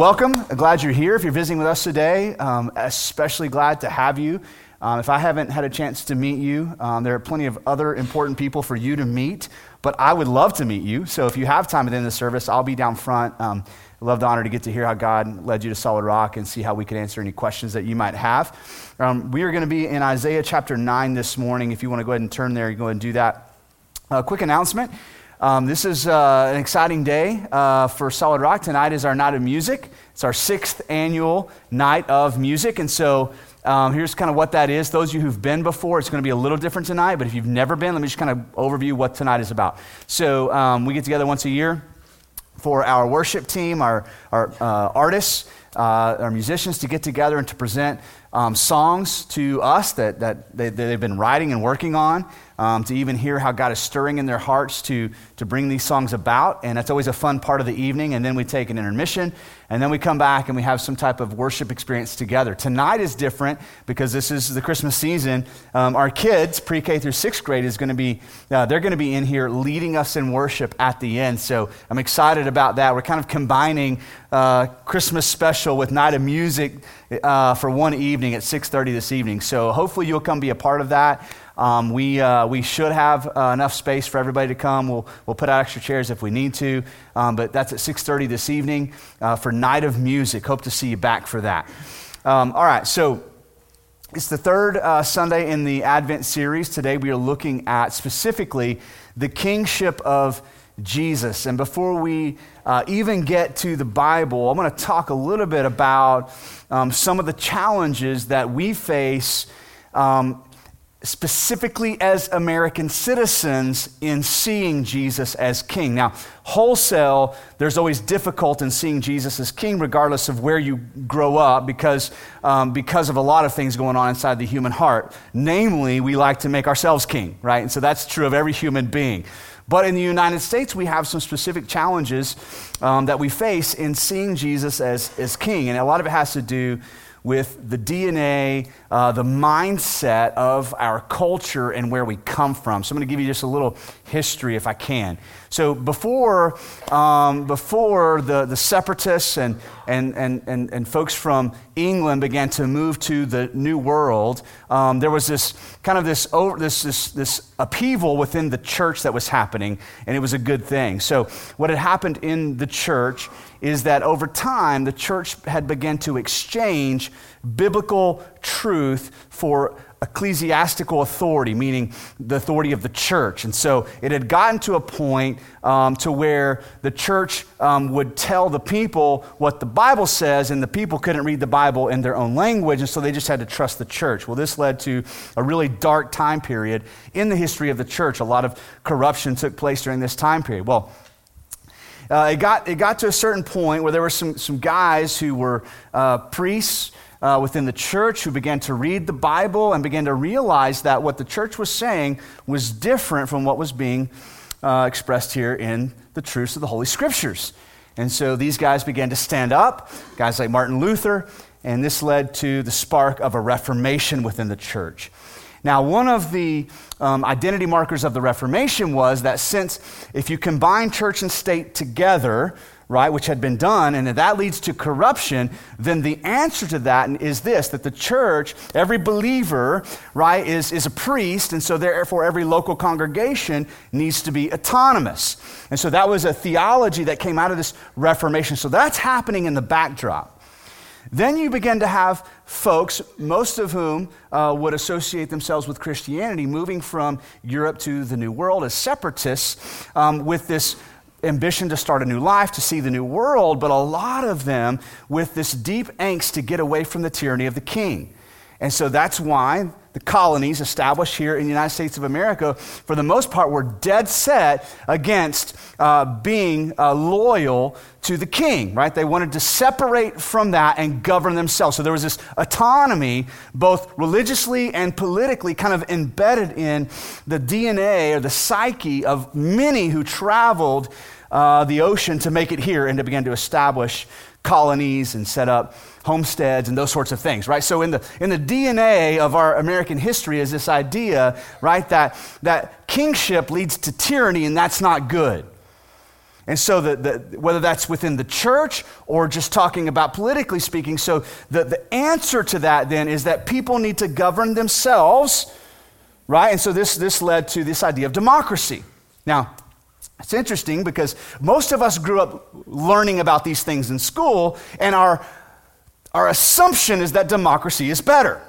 welcome. Glad you're here. If you're visiting with us today, um, especially glad to have you. Um, if I haven't had a chance to meet you, um, there are plenty of other important people for you to meet, but I would love to meet you. So if you have time at the end of service, I'll be down front. Um, love the honor to get to hear how God led you to Solid Rock and see how we can answer any questions that you might have. Um, we are going to be in Isaiah chapter 9 this morning. If you want to go ahead and turn there, you go ahead and do that. A quick announcement. Um, this is uh, an exciting day uh, for Solid Rock. Tonight is our night of music. It's our sixth annual night of music. And so um, here's kind of what that is. Those of you who've been before, it's going to be a little different tonight. But if you've never been, let me just kind of overview what tonight is about. So um, we get together once a year for our worship team, our, our uh, artists, uh, our musicians to get together and to present um, songs to us that, that they, they've been writing and working on um, to even hear how God is stirring in their hearts to, to bring these songs about. And that's always a fun part of the evening. And then we take an intermission, and then we come back and we have some type of worship experience together. Tonight is different because this is the Christmas season. Um, our kids, pre K through sixth grade, is going to be, uh, they're going to be in here leading us in worship at the end. So I'm excited about that. We're kind of combining uh, Christmas special with night of music uh, for one evening at 6.30 this evening. So hopefully you'll come be a part of that. Um, we, uh, we should have uh, enough space for everybody to come. We'll, we'll put out extra chairs if we need to. Um, but that's at 6.30 this evening uh, for Night of Music. Hope to see you back for that. Um, all right, so it's the third uh, Sunday in the Advent series. Today we are looking at specifically the kingship of Jesus. And before we uh, even get to the Bible, I want to talk a little bit about um, some of the challenges that we face um, specifically as American citizens in seeing Jesus as king. Now, wholesale, there's always difficult in seeing Jesus as king, regardless of where you grow up, because, um, because of a lot of things going on inside the human heart. Namely, we like to make ourselves king, right? And so that's true of every human being. But in the United States, we have some specific challenges um, that we face in seeing Jesus as, as king. And a lot of it has to do with the DNA, uh, the mindset of our culture and where we come from. So I'm going to give you just a little history if I can. So before, um, before the, the separatists and, and, and, and, and folks from England began to move to the New World, um, there was this kind of this, over, this, this, this upheaval within the church that was happening, and it was a good thing. So what had happened in the church is that over time, the church had begun to exchange biblical truth for ecclesiastical authority, meaning the authority of the church. And so it had gotten to a point um, to where the church um, would tell the people what the Bible says, and the people couldn't read the Bible in their own language, and so they just had to trust the church. Well, this led to a really dark time period in the history of the church. A lot of corruption took place during this time period. Well, uh, it, got, it got to a certain point where there were some, some guys who were uh, priests uh, within the church who began to read the Bible and began to realize that what the church was saying was different from what was being uh, expressed here in the truths of the Holy Scriptures. And so these guys began to stand up, guys like Martin Luther, and this led to the spark of a reformation within the church. Now, one of the um, identity markers of the Reformation was that since if you combine church and state together, right, which had been done, and that leads to corruption, then the answer to that is this that the church, every believer, right, is, is a priest, and so therefore every local congregation needs to be autonomous. And so that was a theology that came out of this Reformation. So that's happening in the backdrop. Then you begin to have folks, most of whom uh, would associate themselves with Christianity, moving from Europe to the New World as separatists um, with this ambition to start a new life, to see the new world, but a lot of them with this deep angst to get away from the tyranny of the king. And so that's why the colonies established here in the United States of America, for the most part, were dead set against uh, being uh, loyal to the king, right? They wanted to separate from that and govern themselves. So there was this autonomy, both religiously and politically, kind of embedded in the DNA or the psyche of many who traveled uh, the ocean to make it here and to begin to establish colonies and set up homesteads and those sorts of things, right? So in the, in the DNA of our American history is this idea, right, that, that kingship leads to tyranny and that's not good. And so, the, the, whether that's within the church or just talking about politically speaking, so the, the answer to that then is that people need to govern themselves, right? And so, this, this led to this idea of democracy. Now, it's interesting because most of us grew up learning about these things in school, and our, our assumption is that democracy is better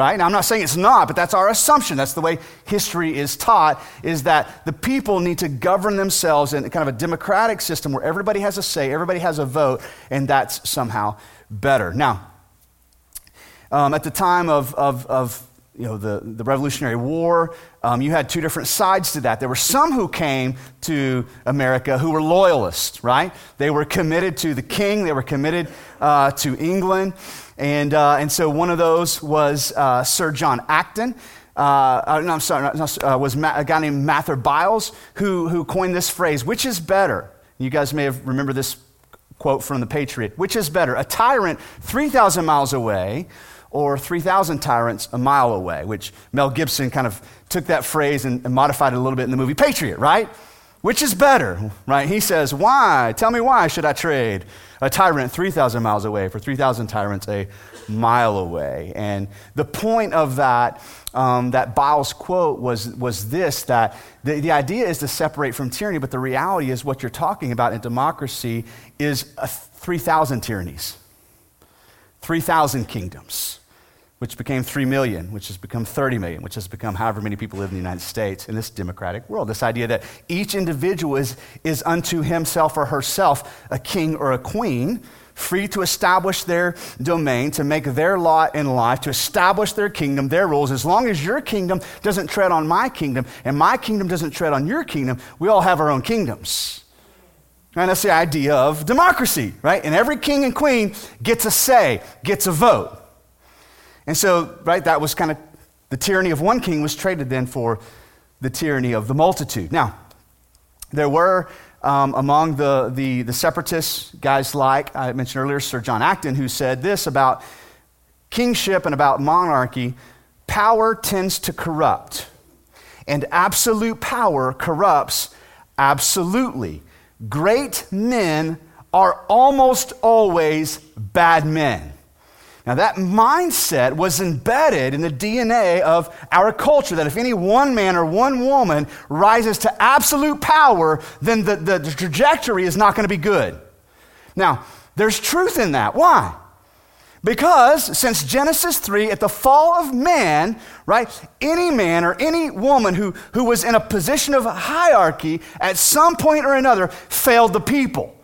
right? Now, I'm not saying it's not, but that's our assumption. That's the way history is taught, is that the people need to govern themselves in kind of a democratic system where everybody has a say, everybody has a vote, and that's somehow better. Now, um, at the time of, of, of you know, the, the Revolutionary War, um, you had two different sides to that. There were some who came to America who were loyalists, right? They were committed to the king, they were committed uh, to England. And, uh, and so one of those was uh, Sir John Acton. Uh, uh no, I'm sorry, uh, was a guy named Mather Byles who, who coined this phrase, which is better? You guys may have remembered this quote from The Patriot. Which is better, a tyrant 3,000 miles away or 3,000 tyrants a mile away? Which Mel Gibson kind of took that phrase and, and modified it a little bit in the movie Patriot, right? Which is better, right? He says, Why? Tell me why should I trade a tyrant 3,000 miles away for 3,000 tyrants a mile away? And the point of that, um, that Byles quote was, was this that the, the idea is to separate from tyranny, but the reality is what you're talking about in democracy is 3,000 tyrannies, 3,000 kingdoms which became 3 million, which has become 30 million, which has become however many people live in the United States in this democratic world. This idea that each individual is, is unto himself or herself a king or a queen, free to establish their domain, to make their law in life, to establish their kingdom, their rules. As long as your kingdom doesn't tread on my kingdom and my kingdom doesn't tread on your kingdom, we all have our own kingdoms. And that's the idea of democracy, right? And every king and queen gets a say, gets a vote. And so, right, that was kind of the tyranny of one king was traded then for the tyranny of the multitude. Now, there were um, among the, the, the separatists guys like I mentioned earlier, Sir John Acton, who said this about kingship and about monarchy power tends to corrupt, and absolute power corrupts absolutely. Great men are almost always bad men. Now, that mindset was embedded in the DNA of our culture that if any one man or one woman rises to absolute power, then the, the, trajectory is not going to be good. Now, there's truth in that. Why? Because since Genesis 3, at the fall of man, right, any man or any woman who, who was in a position of hierarchy at some point or another failed the people.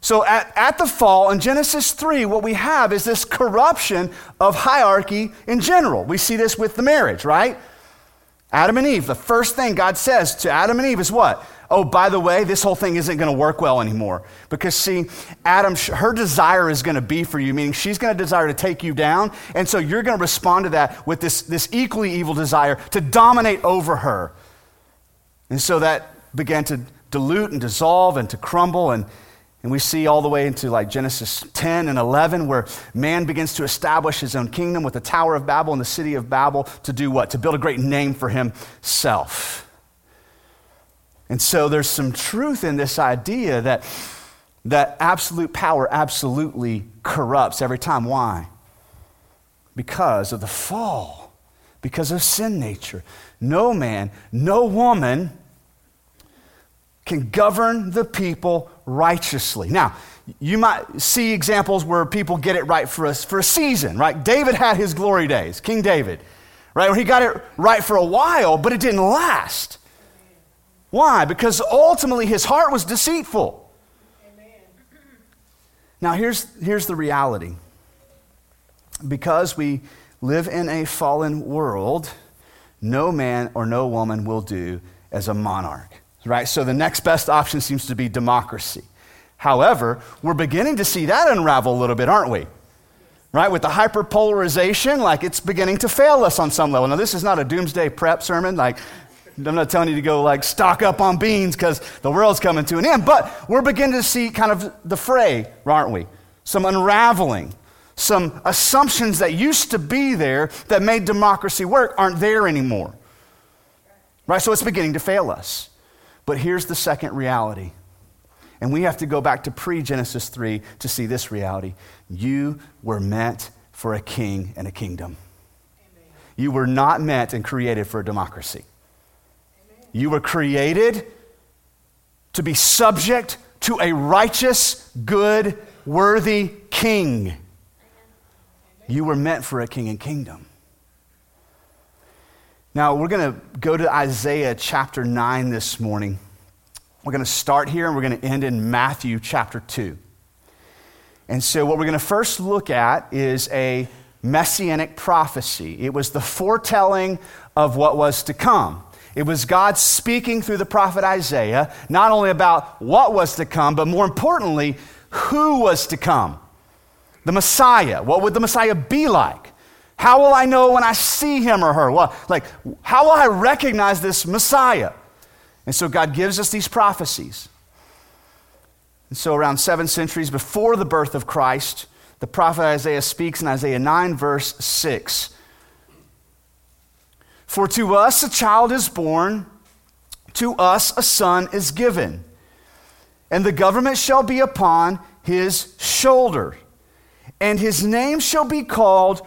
So at, at the fall in Genesis 3, what we have is this corruption of hierarchy in general. We see this with the marriage, right? Adam and Eve, the first thing God says to Adam and Eve is what? Oh, by the way, this whole thing isn't going to work well anymore. Because, see, Adam, her desire is going to be for you, meaning she's going to desire to take you down. And so you're going to respond to that with this, this equally evil desire to dominate over her. And so that began to dilute and dissolve and to crumble. And, and we see all the way into like Genesis 10 and 11, where man begins to establish his own kingdom with the Tower of Babel and the city of Babel to do what? To build a great name for himself. And so there's some truth in this idea that, that absolute power absolutely corrupts every time. Why? Because of the fall, because of sin nature. No man, no woman can govern the people righteously. Now, you might see examples where people get it right for us for a season, right? David had his glory days, King David, right? Where he got it right for a while, but it didn't last. Why? Because ultimately his heart was deceitful. Amen. Now, here's, here's the reality. Because we live in a fallen world, no man or no woman will do as a monarch right? So the next best option seems to be democracy. However, we're beginning to see that unravel a little bit, aren't we? Right? With the hyperpolarization, like it's beginning to fail us on some level. Now, this is not a doomsday prep sermon. Like, I'm not telling you to go like stock up on beans because the world's coming to an end, but we're beginning to see kind of the fray, aren't we? Some unraveling. Some assumptions that used to be there that made democracy work aren't there anymore. Right? So it's beginning to fail us. But here's the second reality And we have to go back to pre Genesis 3 to see this reality. You were meant for a king and a kingdom. Amen. You were not meant and created for a democracy. Amen. You were created to be subject to a righteous, good, worthy king. Amen. You were meant for a king and kingdom. Now, we're going to go to Isaiah chapter 9 this morning. We're going to start here and we're going to end in Matthew chapter 2. And so, what we're going to first look at is a messianic prophecy. It was the foretelling of what was to come. It was God speaking through the prophet Isaiah, not only about what was to come, but more importantly, who was to come. The Messiah. What would the Messiah be like? How will I know when I see him or her? Well, like, how will I recognize this Messiah? And so God gives us these prophecies. And so, around seven centuries before the birth of Christ, the prophet Isaiah speaks in Isaiah 9, verse 6. For to us a child is born, to us a son is given, and the government shall be upon his shoulder, and his name shall be called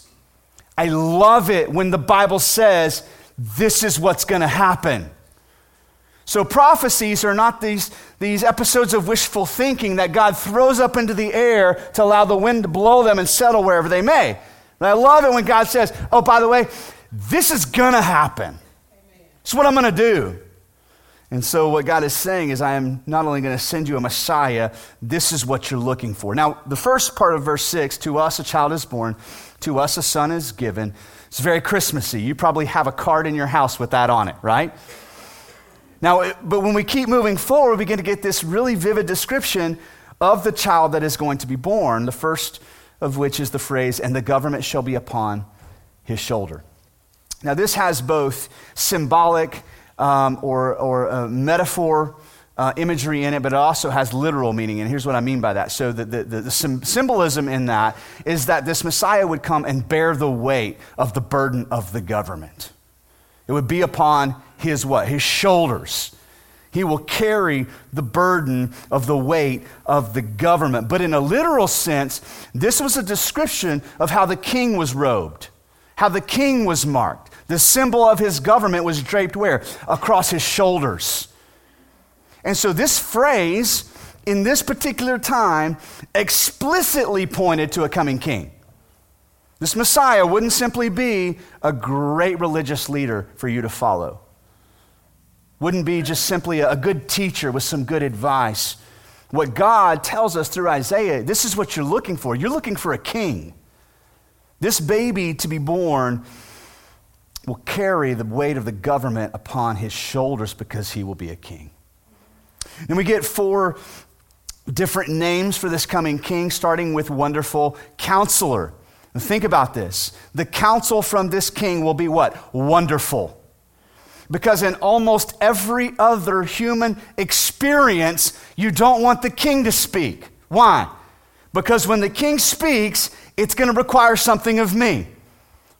I love it when the Bible says this is what's going to happen. So, prophecies are not these, these episodes of wishful thinking that God throws up into the air to allow the wind to blow them and settle wherever they may. And I love it when God says, Oh, by the way, this is going to happen. It's what I'm going to do. And so, what God is saying is, I am not only going to send you a Messiah, this is what you're looking for. Now, the first part of verse 6 to us a child is born, to us a son is given. It's very Christmassy. You probably have a card in your house with that on it, right? Now, but when we keep moving forward, we begin to get this really vivid description of the child that is going to be born, the first of which is the phrase, and the government shall be upon his shoulder. Now, this has both symbolic um, or, or metaphor uh, imagery in it, but it also has literal meaning. And here's what I mean by that. So, the, the, the, the symbolism in that is that this Messiah would come and bear the weight of the burden of the government. It would be upon his what? His shoulders. He will carry the burden of the weight of the government. But in a literal sense, this was a description of how the king was robed, how the king was marked. The symbol of his government was draped where? Across his shoulders. And so this phrase in this particular time explicitly pointed to a coming king. This Messiah wouldn't simply be a great religious leader for you to follow. Wouldn't be just simply a good teacher with some good advice. What God tells us through Isaiah, this is what you're looking for. You're looking for a king. This baby to be born will carry the weight of the government upon his shoulders because he will be a king. And we get four different names for this coming king, starting with wonderful counselor. And think about this. The counsel from this king will be what? Wonderful. Because in almost every other human experience, you don't want the king to speak. Why? Because when the king speaks, it's going to require something of me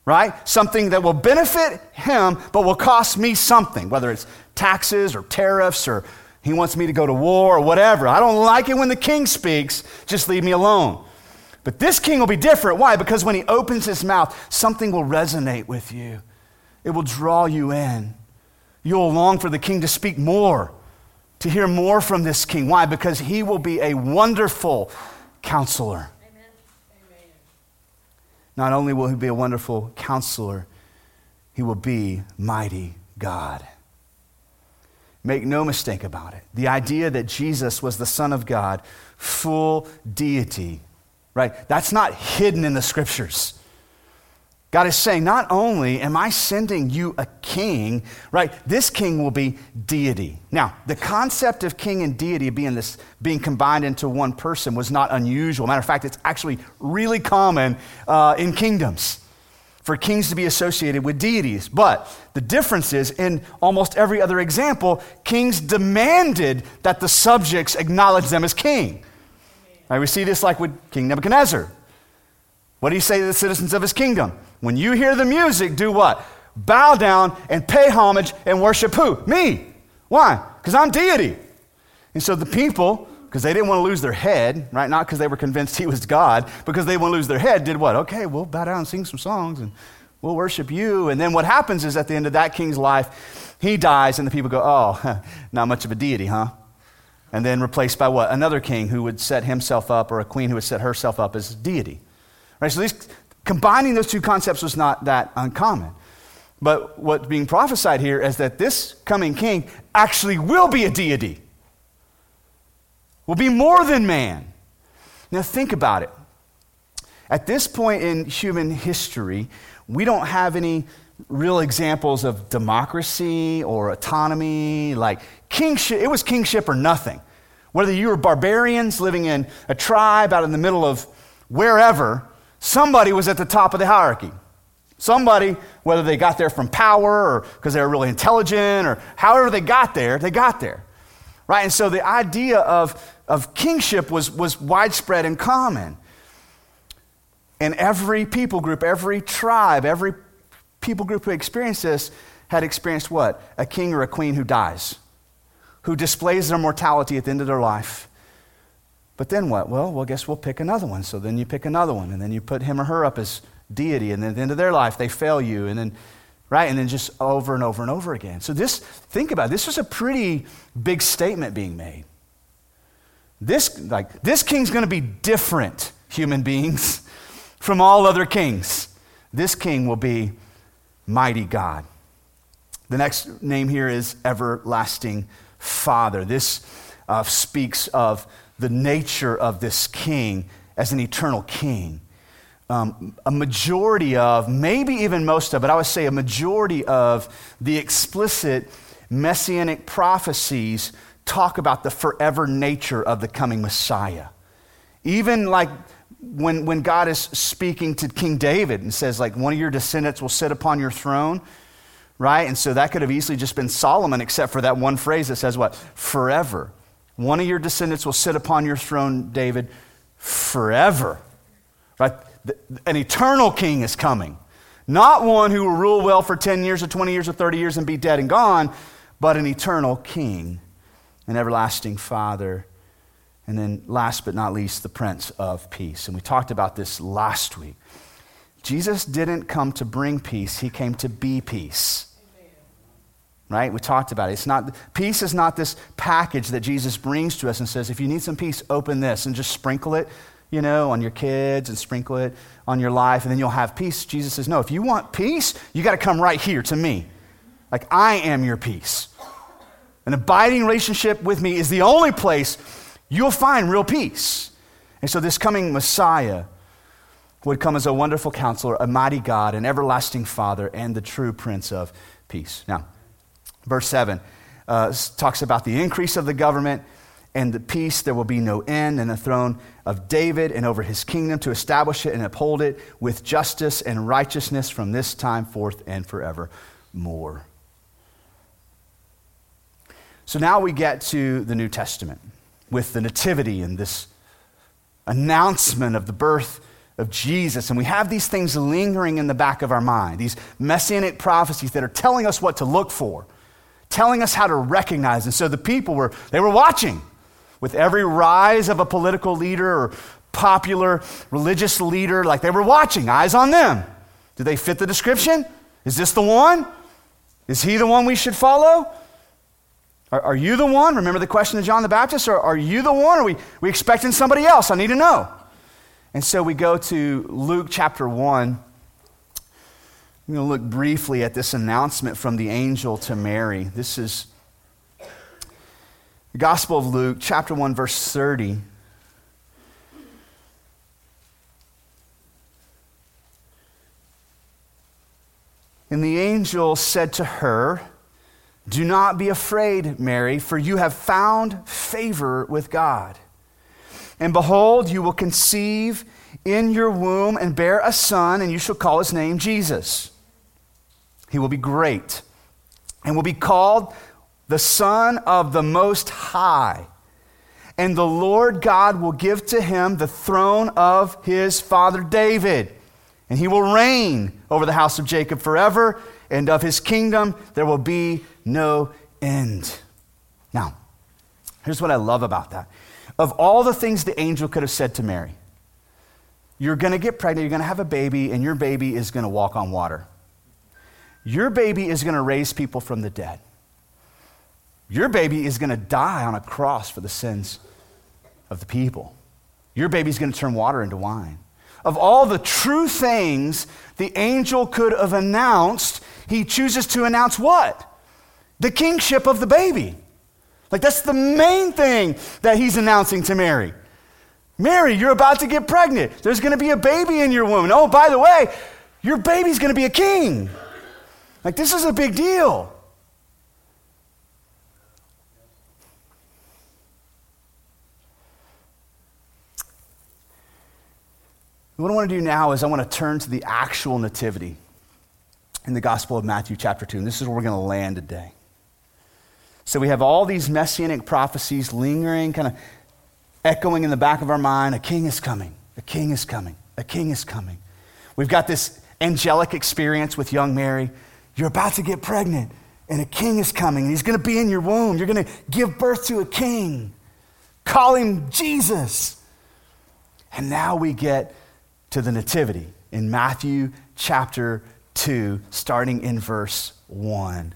right? Something that will benefit him, but will cost me something, whether it's taxes or tariffs or he wants me to go to war or whatever. I don't like it when the king speaks, just leave me alone. But this king will be different. Why? Because when he opens his mouth, something will resonate with you, it will draw you in. You'll long for the king to speak more, to hear more from this king. Why? Because he will be a wonderful counselor. Not only will he be a wonderful counselor, he will be mighty God. Make no mistake about it. The idea that Jesus was the Son of God, full deity, right? That's not hidden in the scriptures. God is saying, not only am I sending you a king, right? This king will be deity. Now, the concept of king and deity being this being combined into one person was not unusual. Matter of fact, it's actually really common uh, in kingdoms for kings to be associated with deities. But the difference is, in almost every other example, kings demanded that the subjects acknowledge them as king. Right, we see this like with King Nebuchadnezzar. What do he say to the citizens of his kingdom? When you hear the music, do what? Bow down and pay homage and worship who? Me. Why? Because I'm deity. And so the people, because they didn't want to lose their head, right? Not because they were convinced he was God, because they want to lose their head, did what? Okay, we'll bow down and sing some songs and we'll worship you. And then what happens is at the end of that king's life, he dies and the people go, oh, not much of a deity, huh? And then replaced by what? Another king who would set himself up or a queen who would set herself up as deity. Right? So these, Combining those two concepts was not that uncommon. But what's being prophesied here is that this coming king actually will be a deity, will be more than man. Now, think about it. At this point in human history, we don't have any real examples of democracy or autonomy. Like kingship, it was kingship or nothing. Whether you were barbarians living in a tribe out in the middle of wherever, somebody was at the top of the hierarchy. Somebody, whether they got there from power or because they were really intelligent or however they got there, they got there. Right? And so the idea of, of kingship was, was widespread and common. And every people group, every tribe, every people group who experienced this had experienced what? A king or a queen who dies, who displays their mortality at the end of their life but then what? Well, well, guess we'll pick another one. So then you pick another one, and then you put him or her up as deity, and then at the end of their life, they fail you, and then, right? And then just over and over and over again. So this, think about it, this was a pretty big statement being made. This, like, this king's going to be different, human beings, from all other kings. This king will be mighty God. The next name here is everlasting Father. This uh, speaks of the nature of this king as an eternal king. Um, a majority of, maybe even most of, but I would say a majority of the explicit messianic prophecies talk about the forever nature of the coming Messiah. Even like when, when God is speaking to King David and says, like, one of your descendants will sit upon your throne, right? And so that could have easily just been Solomon, except for that one phrase that says, what? Forever. One of your descendants will sit upon your throne, David, forever. Right? An eternal king is coming. Not one who will rule well for 10 years or 20 years or 30 years and be dead and gone, but an eternal king, an everlasting father. And then, last but not least, the Prince of Peace. And we talked about this last week. Jesus didn't come to bring peace, he came to be peace right? We talked about it. It's not, peace is not this package that Jesus brings to us and says, if you need some peace, open this and just sprinkle it, you know, on your kids and sprinkle it on your life, and then you'll have peace. Jesus says, no, if you want peace, you got to come right here to me. Like, I am your peace. An abiding relationship with me is the only place you'll find real peace. And so, this coming Messiah would come as a wonderful counselor, a mighty God, an everlasting Father, and the true Prince of Peace. Now, Verse 7 uh, talks about the increase of the government and the peace. There will be no end, in the throne of David and over his kingdom to establish it and uphold it with justice and righteousness from this time forth and forevermore. So now we get to the New Testament with the Nativity and this announcement of the birth of Jesus. And we have these things lingering in the back of our mind, these messianic prophecies that are telling us what to look for telling us how to recognize. And so the people were, they were watching with every rise of a political leader or popular religious leader, like they were watching, eyes on them. Do they fit the description? Is this the one? Is he the one we should follow? Are, are you the one? Remember the question of John the Baptist? Or are you the one? Are we, we expecting somebody else? I need to know. And so we go to Luke chapter 1. I'm going to look briefly at this announcement from the angel to Mary. This is the Gospel of Luke, chapter 1, verse 30. And the angel said to her, Do not be afraid, Mary, for you have found favor with God. And behold, you will conceive in your womb and bear a son, and you shall call his name Jesus. He will be great and will be called the Son of the Most High. And the Lord God will give to him the throne of his father David and he will reign over the house of Jacob forever, and of his kingdom there will be no end. Now, here's what I love about that. Of all the things the angel could have said to Mary, you're going to get pregnant, you're going to have a baby, and your baby is going to walk on water. Your baby is going to raise people from the dead. Your baby is going to die on a cross for the sins of the people. Your baby is going to turn water into wine of all the true things the angel could have announced, he chooses to announce what? The kingship of the baby. Like, that's the main thing that he's announcing to Mary. Mary, you're about to get pregnant. There's going to be a baby in your womb. Oh, by the way, your baby's going to be a king. Like, this is a big deal. What I want to do now is I want to turn to the actual nativity in the Gospel of Matthew, chapter 2. And this is where we're going to land today. So we have all these messianic prophecies lingering, kind of echoing in the back of our mind a king is coming, a king is coming, a king is coming. We've got this angelic experience with young Mary. You're about to get pregnant, and a king is coming, and he's going to be in your womb. You're going to give birth to a king. Call him Jesus. And now we get to the Nativity in Matthew chapter 2, starting in verse 1.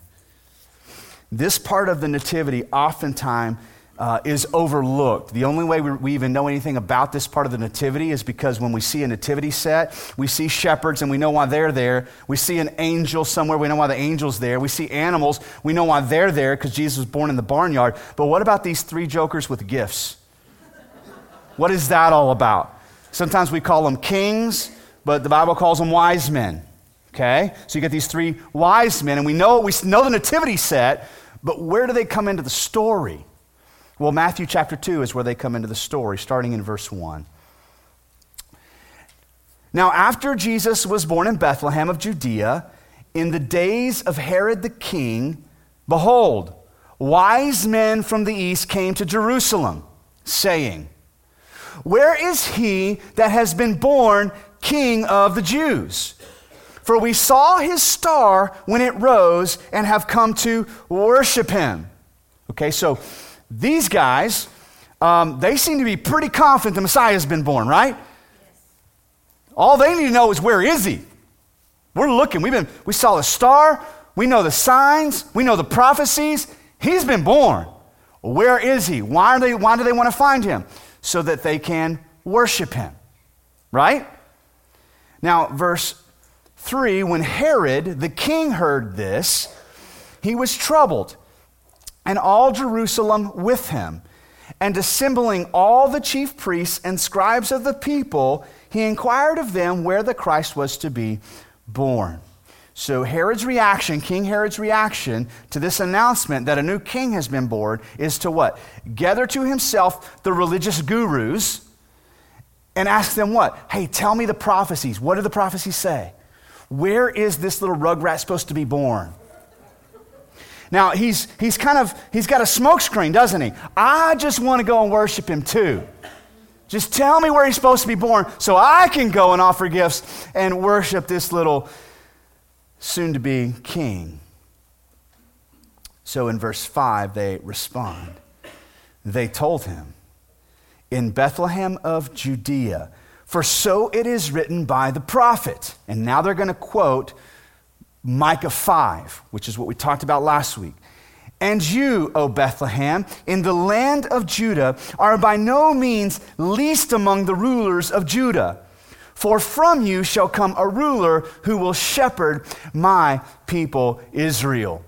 This part of the Nativity oftentimes uh, is overlooked. The only way we, we, even know anything about this part of the Nativity is because when we see a Nativity set, we see shepherds and we know why they're there. We see an angel somewhere, we know why the angel's there. We see animals, we know why they're there because Jesus was born in the barnyard. But what about these three jokers with gifts? What is that all about? Sometimes we call them kings, but the Bible calls them wise men. Okay? So you get these three wise men, and we know, we know the nativity set, but where do they come into the story? Well, Matthew chapter 2 is where they come into the story, starting in verse 1. Now, after Jesus was born in Bethlehem of Judea, in the days of Herod the king, behold, wise men from the east came to Jerusalem, saying, where is he that has been born king of the Jews? For we saw his star when it rose and have come to worship him. Okay, so these guys, um, they seem to be pretty confident the Messiah has been born, right? All they need to know is where is he? We're looking. We've been, we saw the star. We know the signs. We know the prophecies. He's been born. Where is he? Why, are they, why do they want to find him? so that they can worship him. Right? Now, verse 3 when Herod the king heard this, he was troubled, and all Jerusalem with him. And assembling all the chief priests and scribes of the people, he inquired of them where the Christ was to be born. So, Herod's reaction, King Herod's reaction to this announcement that a new king has been born is to what? Gather to himself the religious gurus and ask them what? Hey, tell me the prophecies. What do the prophecies say? Where is this little rugrat supposed to be born? Now, he's, he's kind of, he's got a smokescreen, doesn't he? I just want to go and worship him too. Just tell me where he's supposed to be born so I can go and offer gifts and worship this little soon to be king. So in verse 5, they respond. They told him, In Bethlehem of Judea, for so it is written by the prophet. And now they're going to quote Micah 5, which is what we talked about last week. And you, O Bethlehem, in the land of Judah, are by no means least among the rulers of Judah. For from you shall come a ruler who will shepherd my people Israel.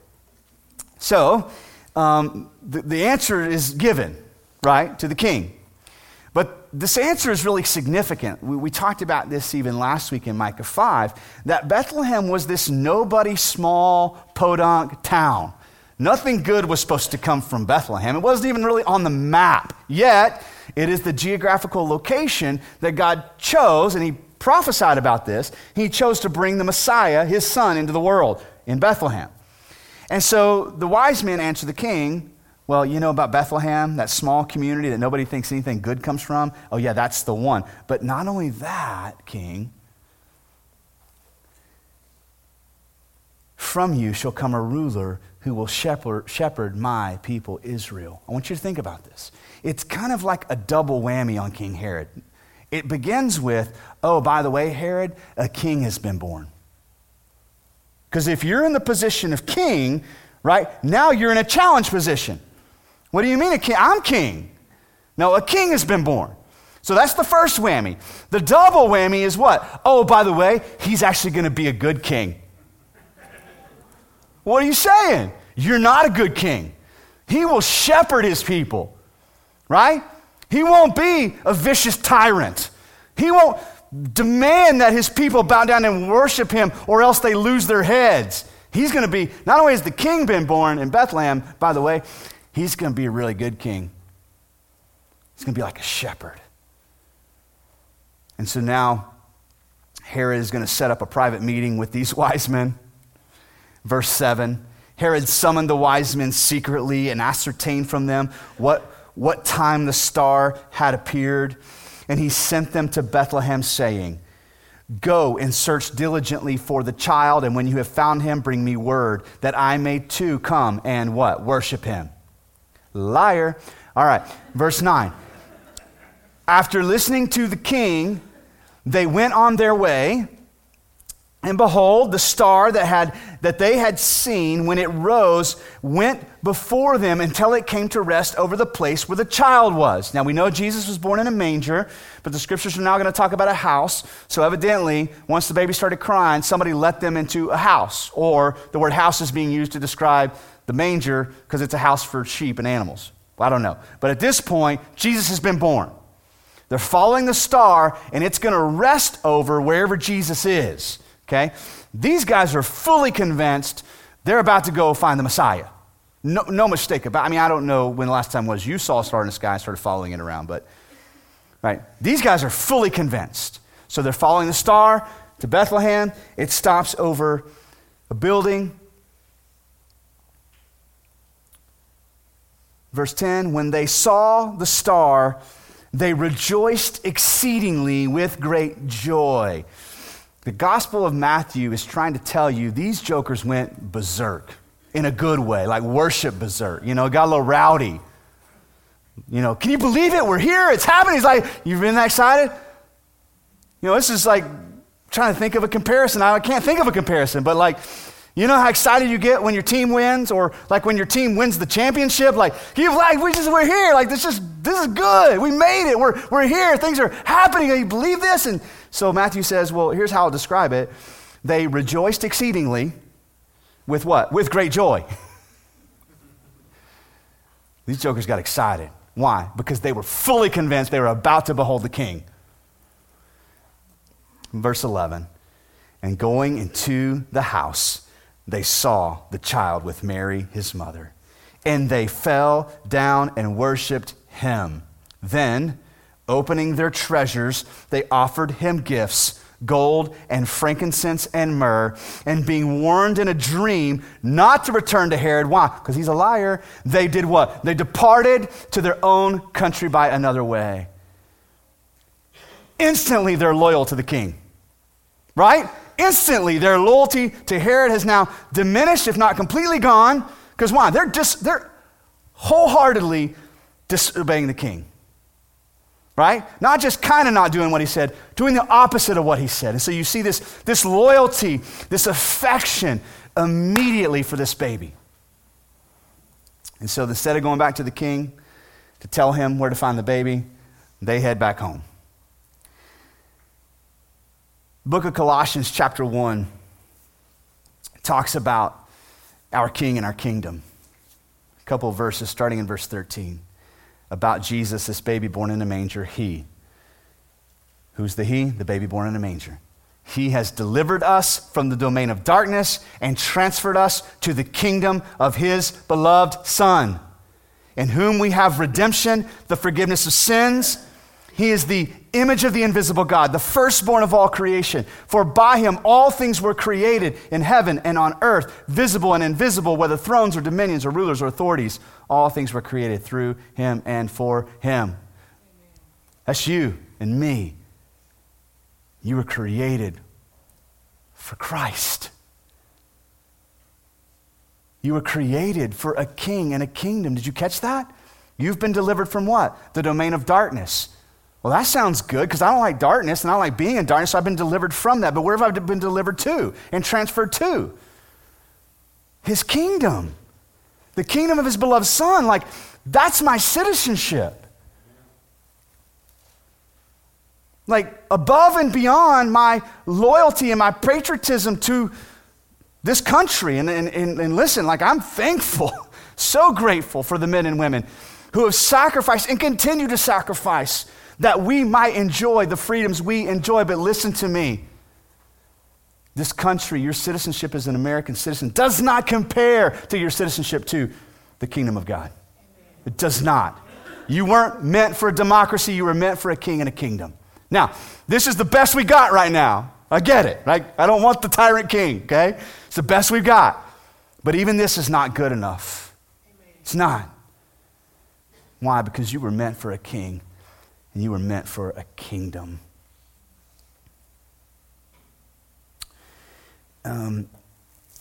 So, um, the, the answer is given, right, to the king. But this answer is really significant. We, we, talked about this even last week in Micah 5 that Bethlehem was this nobody small podunk town. Nothing good was supposed to come from Bethlehem. It wasn't even really on the map. Yet, it is the geographical location that God chose, and He prophesied about this. He chose to bring the Messiah, His Son, into the world in Bethlehem. And so the wise men answer the king, Well, you know about Bethlehem, that small community that nobody thinks anything good comes from? Oh, yeah, that's the one. But not only that, king, from you shall come a ruler who will shepherd, shepherd my people Israel. I want you to think about this. It's kind of like a double whammy on King Herod. It begins with, oh, by the way, Herod, a king has been born. Because if you're in the position of king, right, now you're in a challenge position. What do you mean a king? I'm king. No, a king has been born. So that's the first whammy. The double whammy is what? Oh, by the way, he's actually going to be a good king. What are you saying? You're not a good king. He will shepherd his people, right? He won't be a vicious tyrant. He won't demand that his people bow down and worship him or else they lose their heads. He's going to be, not only has the king been born in Bethlehem, by the way, he's going to be a really good king. He's going to be like a shepherd. And so now Herod is going to set up a private meeting with these wise men. Verse 7 Herod summoned the wise men secretly and ascertained from them what, what time the star had appeared. And he sent them to Bethlehem, saying, Go and search diligently for the child, and when you have found him, bring me word that I may too come and what? Worship him. Liar. All right, verse 9. After listening to the king, they went on their way. And behold, the star that, had, that they had seen when it rose went before them until it came to rest over the place where the child was. Now we know Jesus was born in a manger, but the scriptures are now going to talk about a house. So evidently, once the baby started crying, somebody let them into a house. Or the word house is being used to describe the manger because it's a house for sheep and animals. Well, I don't know. But at this point, Jesus has been born. They're following the star, and it's going to rest over wherever Jesus is. Okay? These guys are fully convinced they're about to go find the Messiah. No, no mistake about I mean, I don't know when the last time was you saw a star in the sky and started following it around, but right. These guys are fully convinced. So they're following the star to Bethlehem. It stops over a building. Verse 10 When they saw the star, they rejoiced exceedingly with great joy. The Gospel of Matthew is trying to tell you these jokers went berserk in a good way, like worship berserk. You know, got a little rowdy. You know, can you believe it? We're here. It's happening. He's like, you've been that excited? You know, this is like trying to think of a comparison. I can't think of a comparison, but like, you know how excited you get when your team wins, or like when your team wins the championship? Like, you like we just we're here. Like this is this is good. We made it. We're we're here. Things are happening. You believe this? And so Matthew says, well, here's how I'll describe it. They rejoiced exceedingly with what? With great joy. These jokers got excited. Why? Because they were fully convinced they were about to behold the king. Verse 11 And going into the house, they saw the child with Mary, his mother. And they fell down and worshiped him. Then, Opening their treasures, they offered him gifts gold and frankincense and myrrh, and being warned in a dream not to return to Herod. Why? Because he's a liar. They did what? They departed to their own country by another way. Instantly, they're loyal to the king. Right? Instantly, their loyalty to Herod has now diminished, if not completely gone. Because why? They're just, they're wholeheartedly disobeying the king right? Not just kind of not doing what he said, doing the opposite of what he said. And so you see this, this loyalty, this affection immediately for this baby. And so instead of going back to the king to tell him where to find the baby, they head back home. Book of Colossians, chapter 1, talks about our king and our kingdom. A couple of verses starting in verse 13. about Jesus, this baby born in a manger, he. Who's the he? The baby born in a manger. He has delivered us from the domain of darkness and transferred us to the kingdom of his beloved Son, in whom we have redemption, the forgiveness of sins. He is the image of the invisible God, the firstborn of all creation. For by him all things were created in heaven and on earth, visible and invisible, whether thrones or dominions or rulers or authorities. All things were created through him and for him. That's you and me. You were created for Christ. You were created for a king and a kingdom. Did you catch that? You've been delivered from what? The domain of darkness. Well, that sounds good because I don't like darkness and I don't like being in darkness, so I've been delivered from that. But where have I been delivered to and transferred to? His kingdom. The kingdom of his beloved son. Like, that's my citizenship. like above and beyond my loyalty and my patriotism to this country. And, and, and, and, listen, like I'm thankful, so grateful for the men and women who have sacrificed and continue to sacrifice that we might enjoy the freedoms we enjoy. But listen to me. This country, your citizenship as an American citizen, does not compare to your citizenship to the kingdom of God. It does not. You weren't meant for a democracy, you were meant for a king and a kingdom. Now, this is the best we got right now. I get it. Right? I don't want the tyrant king, okay? It's the best we've got. But even this is not good enough. It's not. Why? Because you were meant for a king and you were meant for a kingdom. Um,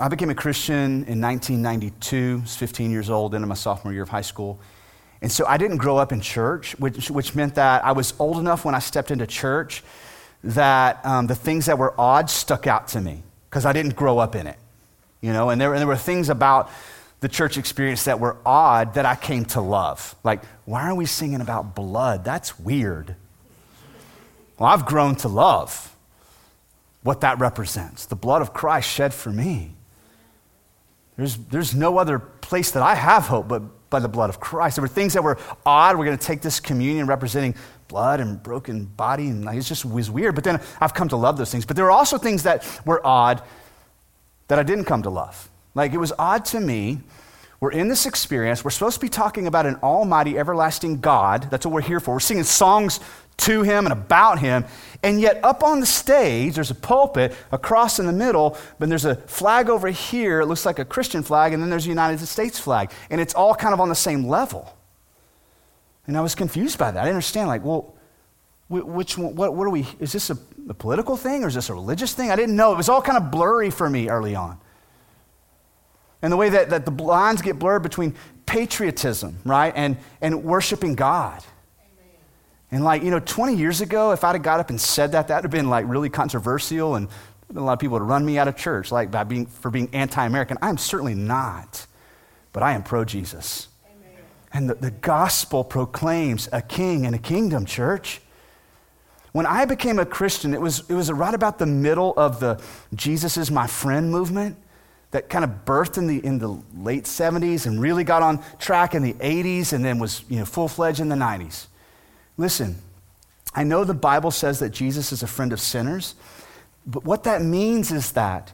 I became a Christian in 1992. I was 15 years old, into my sophomore year of high school. And so I didn't grow up in church, which, which meant that I was old enough when I stepped into church that um, the things that were odd stuck out to me because I didn't grow up in it. You know, and there, and there were things about the church experience that were odd that I came to love. Like, why are we singing about blood? That's weird. Well, I've grown to love what that represents the blood of Christ shed for me. There's, there's no other place that I have hope but by the blood of Christ. There were things that were odd. We're going to take this communion representing blood and broken body, and like, it's just was weird. But then I've come to love those things. But there were also things that were odd that I didn't come to love. Like it was odd to me. We're in this experience. We're supposed to be talking about an almighty, everlasting God. That's what we're here for. We're singing songs to him and about him. And yet, up on the stage, there's a pulpit, a cross in the middle, but there's a flag over here. It looks like a Christian flag, and then there's a United States flag. And it's all kind of on the same level. And I was confused by that. I didn't understand, like, well, which one, what, what are we, is this a, a political thing or is this a religious thing? I didn't know. It was all kind of blurry for me early on. And the way that, that the lines get blurred between patriotism, right, and, and worshiping God. And like, you know, 20 years ago, if I'd have got up and said that, that would have been like really controversial and a lot of people would run me out of church like by being, for being anti-American. I'm certainly not, but I am pro-Jesus. And the, the gospel proclaims a king and a kingdom, church. When I became a Christian, it was, it was right about the middle of the Jesus is my friend movement that kind of birthed in the, in the late 70s and really got on track in the 80s and then was you know, full-fledged in the 90s. Listen, I know the Bible says that Jesus is a friend of sinners, but what that means is that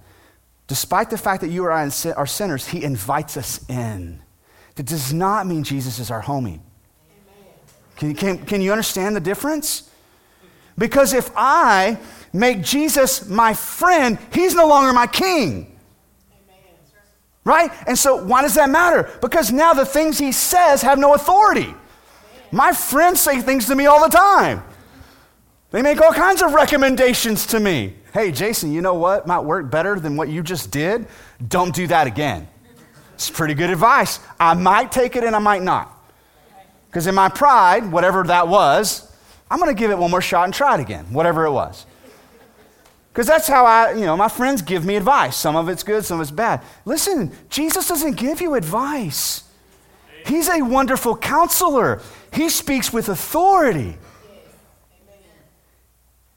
despite the fact that you or I are sinners, he invites us in. That does not mean Jesus is our homie. Can, can, can you understand the difference? Because if I make Jesus my friend, he's no longer my king. Right? And so, why does that matter? Because now the things he says have no authority. My friends say things to me all the time. They make all kinds of recommendations to me. Hey, Jason, you know what might work better than what you just did? Don't do that again. It's pretty good advice. I might take it and I might not. Because in my pride, whatever that was, I'm going to give it one more shot and try it again, whatever it was. Because that's how I, you know, my friends give me advice. Some of it's good, some of it's bad. Listen, Jesus doesn't give you advice. He's a wonderful counselor. He speaks with authority.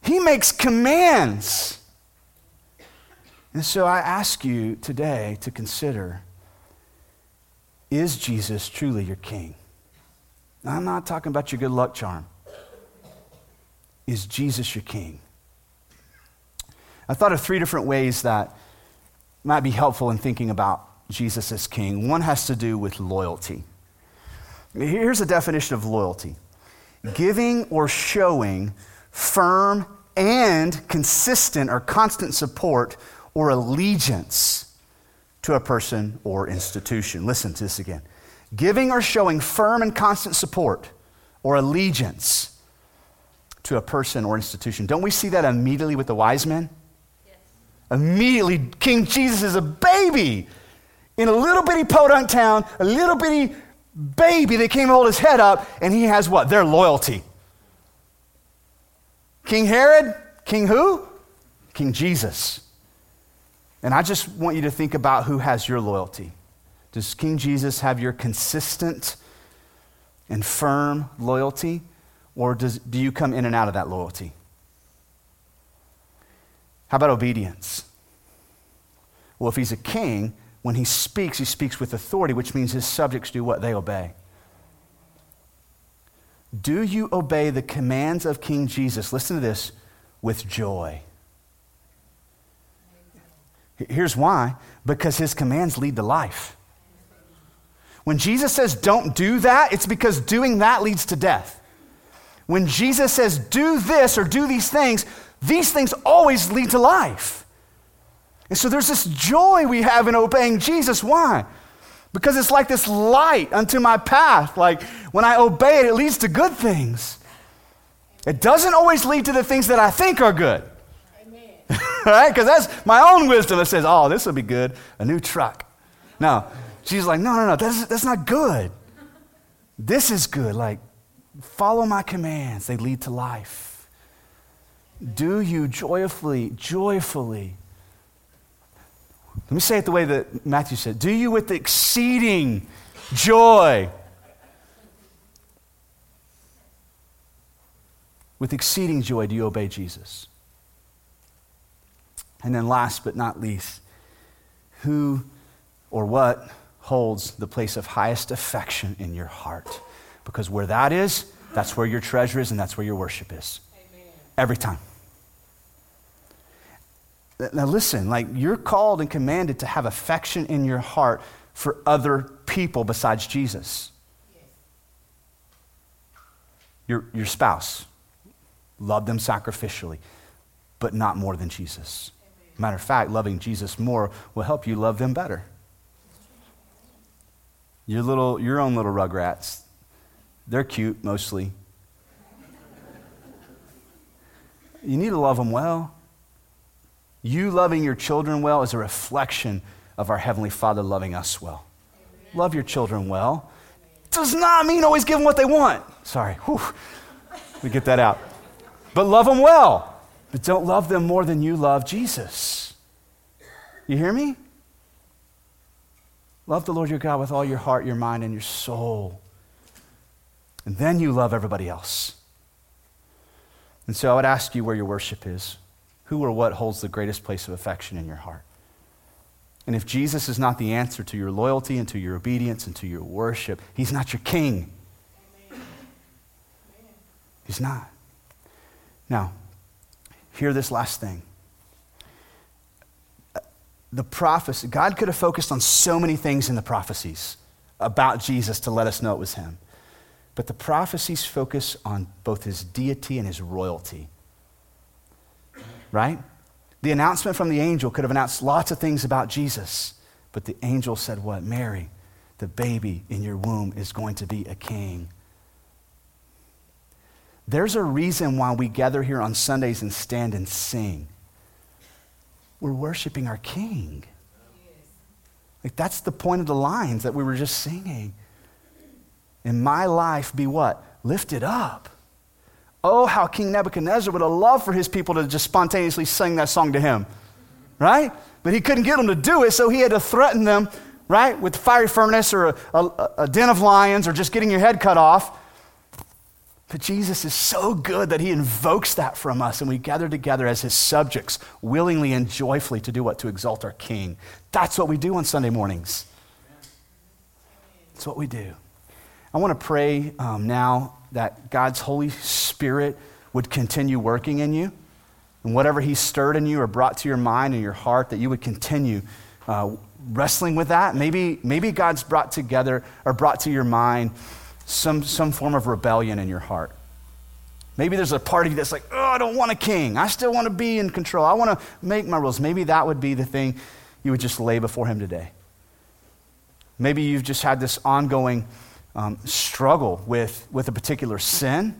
He makes commands. And so I ask you today to consider is Jesus truly your king? I'm not talking about your good luck charm. Is Jesus your king? I thought of three different ways that might be helpful in thinking about Jesus as king. One has to do with loyalty. Here's a definition of loyalty giving or showing firm and consistent or constant support or allegiance to a person or institution. Listen to this again. Giving or showing firm and constant support or allegiance to a person or institution. Don't we see that immediately with the wise men? Immediately, King Jesus is a baby in a little bitty podunk town, a little bitty baby that came hold his head up, and he has what? Their loyalty. King Herod, King who? King Jesus. And I just want you to think about who has your loyalty. Does King Jesus have your consistent and firm loyalty, or does, do you come in and out of that loyalty? How about obedience? Well, if he's a king, when he speaks, he speaks with authority, which means his subjects do what? They obey. Do you obey the commands of King Jesus? Listen to this with joy. Here's why because his commands lead to life. When Jesus says don't do that, it's because doing that leads to death. When Jesus says do this or do these things, these things always lead to life. And so there's this joy we have in obeying Jesus. Why? Because it's like this light unto my path. Like when I obey it, it leads to good things. It doesn't always lead to the things that I think are good. right? Because that's my own wisdom that says, oh, this will be good, a new truck. No, she's like, no, no, no, that's, that's not good. This is good. Like, follow my commands, they lead to life. Do you joyfully, joyfully let me say it the way that Matthew said Do you with exceeding joy? With exceeding joy, do you obey Jesus? And then, last but not least, who or what holds the place of highest affection in your heart? Because where that is, that's where your treasure is and that's where your worship is. Every time. Now, listen, like you're called and commanded to have affection in your heart for other people besides Jesus. Your, your spouse, love them sacrificially, but not more than Jesus. Matter of fact, loving Jesus more will help you love them better. Your, little, your own little rugrats, they're cute mostly. You need to love them well. You loving your children well is a reflection of our Heavenly Father loving us well. Amen. Love your children well. Does not mean always give them what they want. Sorry. Whew. We get that out. But love them well. But don't love them more than you love Jesus. You hear me? Love the Lord your God with all your heart, your mind, and your soul. And then you love everybody else. And so I would ask you where your worship is who or what holds the greatest place of affection in your heart? And if Jesus is not the answer to your loyalty and to your obedience and to your worship, he's not your king. He's not. Now, hear this last thing. The prophecy, God could have focused on so many things in the prophecies about Jesus to let us know it was him. But the prophecies focus on both his deity and his royalty right? The announcement from the angel could have announced lots of things about Jesus, but the angel said, What? Mary, the baby in your womb is going to be a king. There's a reason why we gather here on Sundays and stand and sing. We're worshiping our king. Like that's the point of the lines that we were just singing. In my life, be what? Lifted up. Oh, how King Nebuchadnezzar would have loved for his people to just spontaneously sing that song to him, right? But he couldn't get them to do it, so he had to threaten them, right, with fiery furnace or a, a, a den of lions or just getting your head cut off. But Jesus is so good that he invokes that from us, and we gather together as his subjects, willingly and joyfully to do what? To exalt our King. That's what we do on Sunday mornings. That's what we do. I want to pray um, now that God's Holy Spirit would continue working in you. And whatever He stirred in you or brought to your mind and your heart, that you would continue uh, wrestling with that. Maybe, maybe God's brought together or brought to your mind some, some form of rebellion in your heart. Maybe there's a party that's like, oh, I don't want a king. I still want to be in control. I want to make my rules. Maybe that would be the thing you would just lay before him today. Maybe you've just had this ongoing um, struggle with, with a particular sin.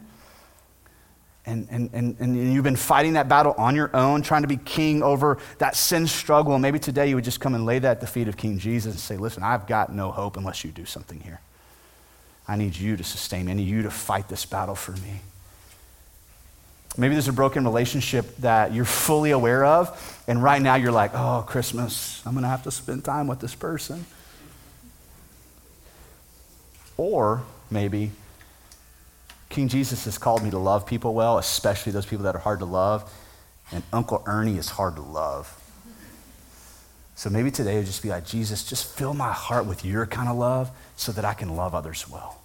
And, and, and, and you've been fighting that battle on your own, trying to be king over that sin struggle. And maybe today you would just come and lay that at the feet of King Jesus and say, Listen, I've got no hope unless you do something here. I need you to sustain me. I need you to fight this battle for me. Maybe there's a broken relationship that you're fully aware of, and right now you're like, oh, Christmas, I'm going to have to spend time with this person. Or maybe King Jesus has called me to love people well, especially those people that are hard to love, and Uncle Ernie is hard to love. So maybe today would just be like, Jesus, just fill my heart with your kind of love so that I can love others well.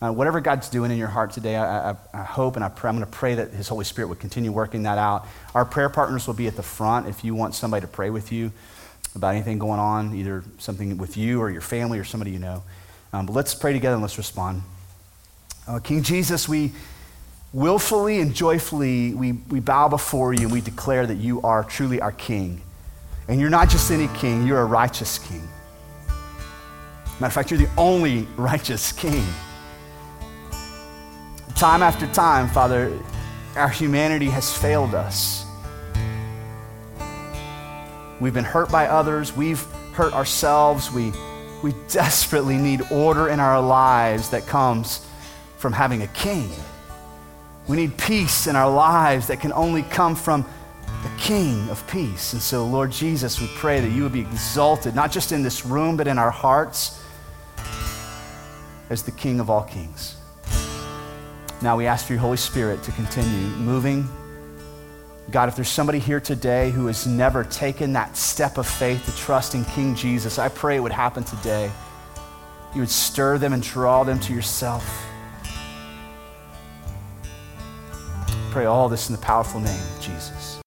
Uh, whatever God's doing in your heart today, I, I, I hope and I pray, I'm going to pray that His Holy Spirit would continue working that out. Our prayer partners will be at the front if you want somebody to pray with you about anything going on, either something with you or your family or somebody you know. Um, but let's pray together and let's respond. Uh, King Jesus, we willfully and joyfully we, we bow before you and we declare that you are truly our King. And you're not just any king, you're a righteous king. Matter of fact, you're the only righteous king. Time after time, Father, our humanity has failed us. We've been hurt by others, we've hurt ourselves. We, we desperately need order in our lives that comes from having a king. We need peace in our lives that can only come from the King of peace. And so, Lord Jesus, we pray that you would be exalted, not just in this room, but in our hearts as the King of all kings. Now we ask for your Holy Spirit to continue moving. God, if there's somebody here today who has never taken that step of faith to trust in King Jesus, I pray it would happen today. You would stir them and draw them to yourself. Pray all this in the powerful name of Jesus.